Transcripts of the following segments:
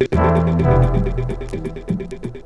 Ella se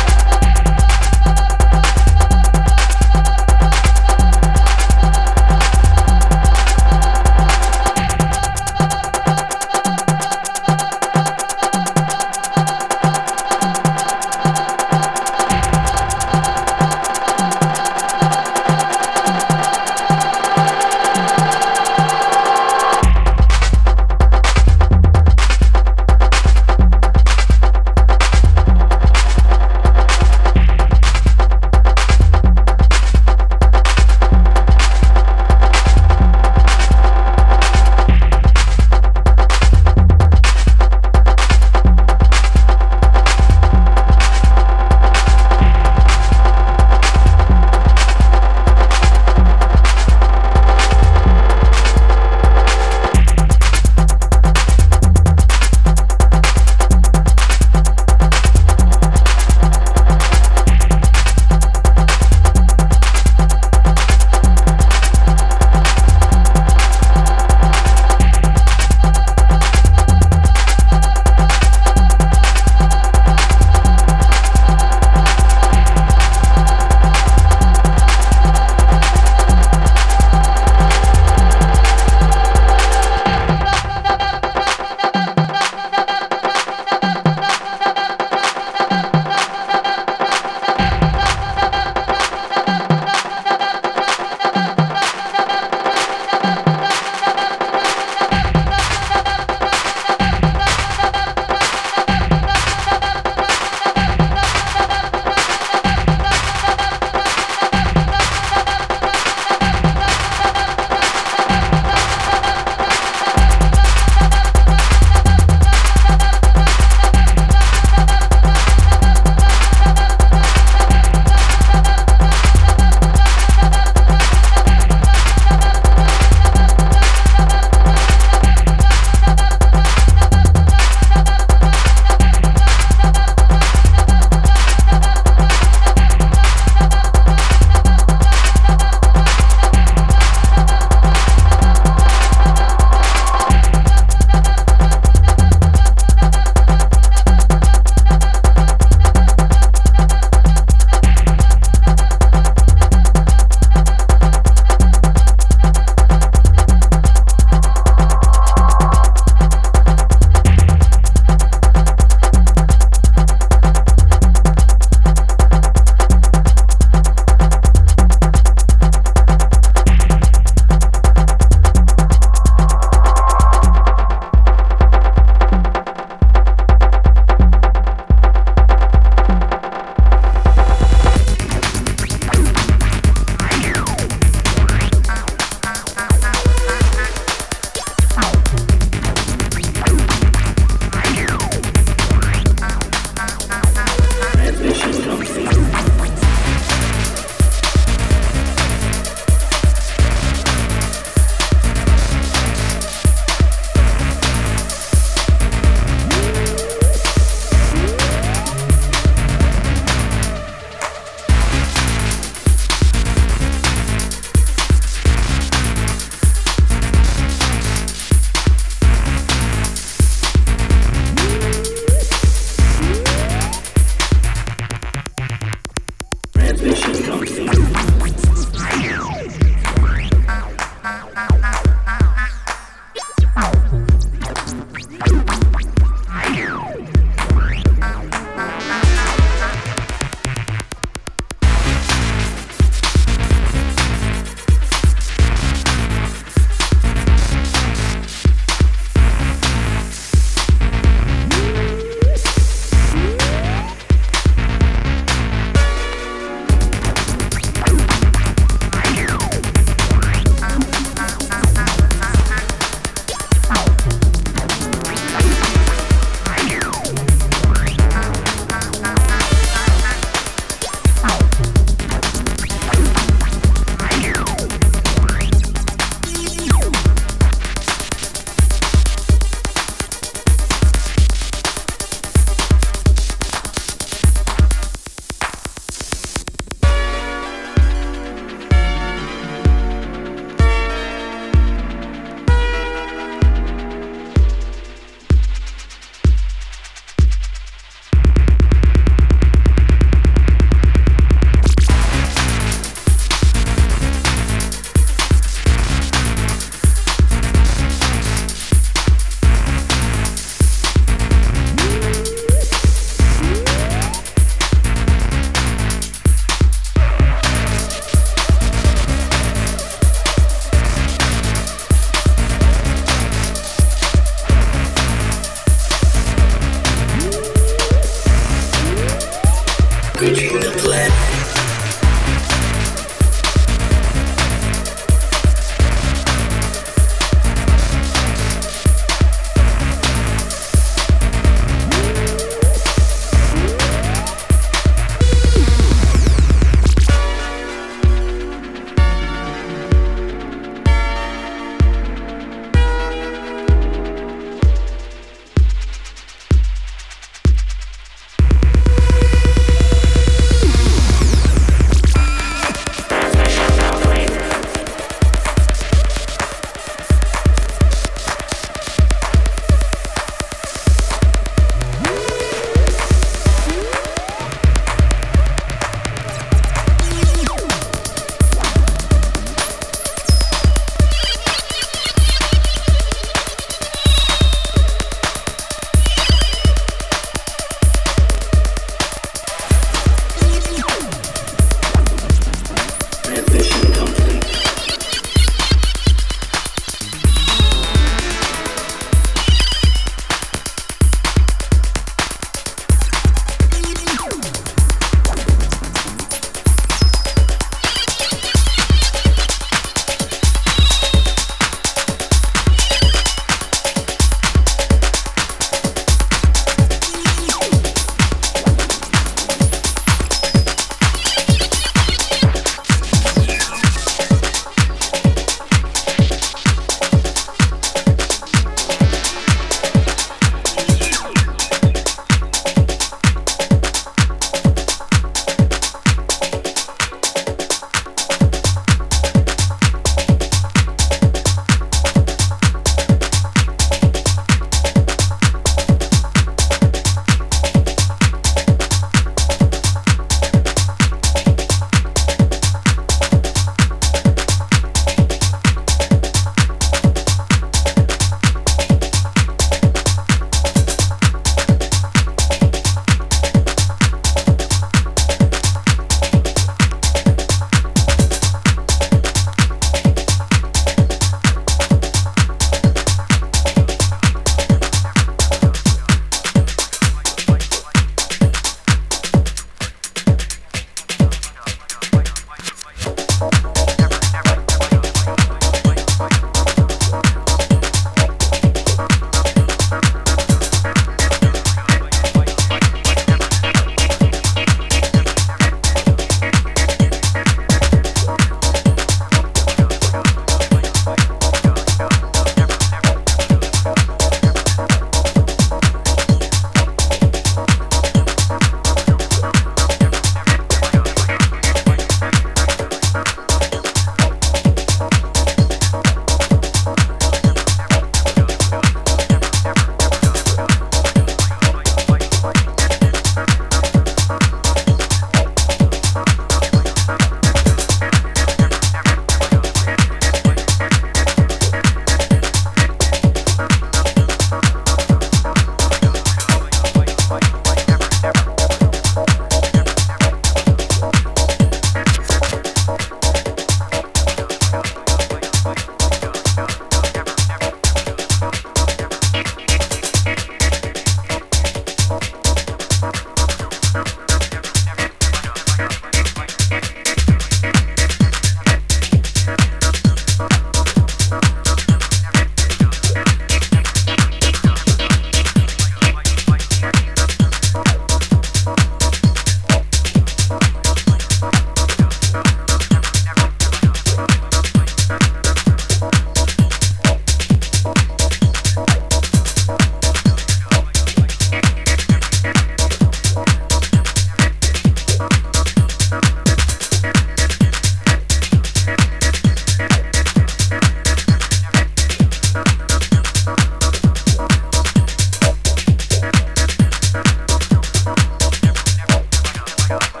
Got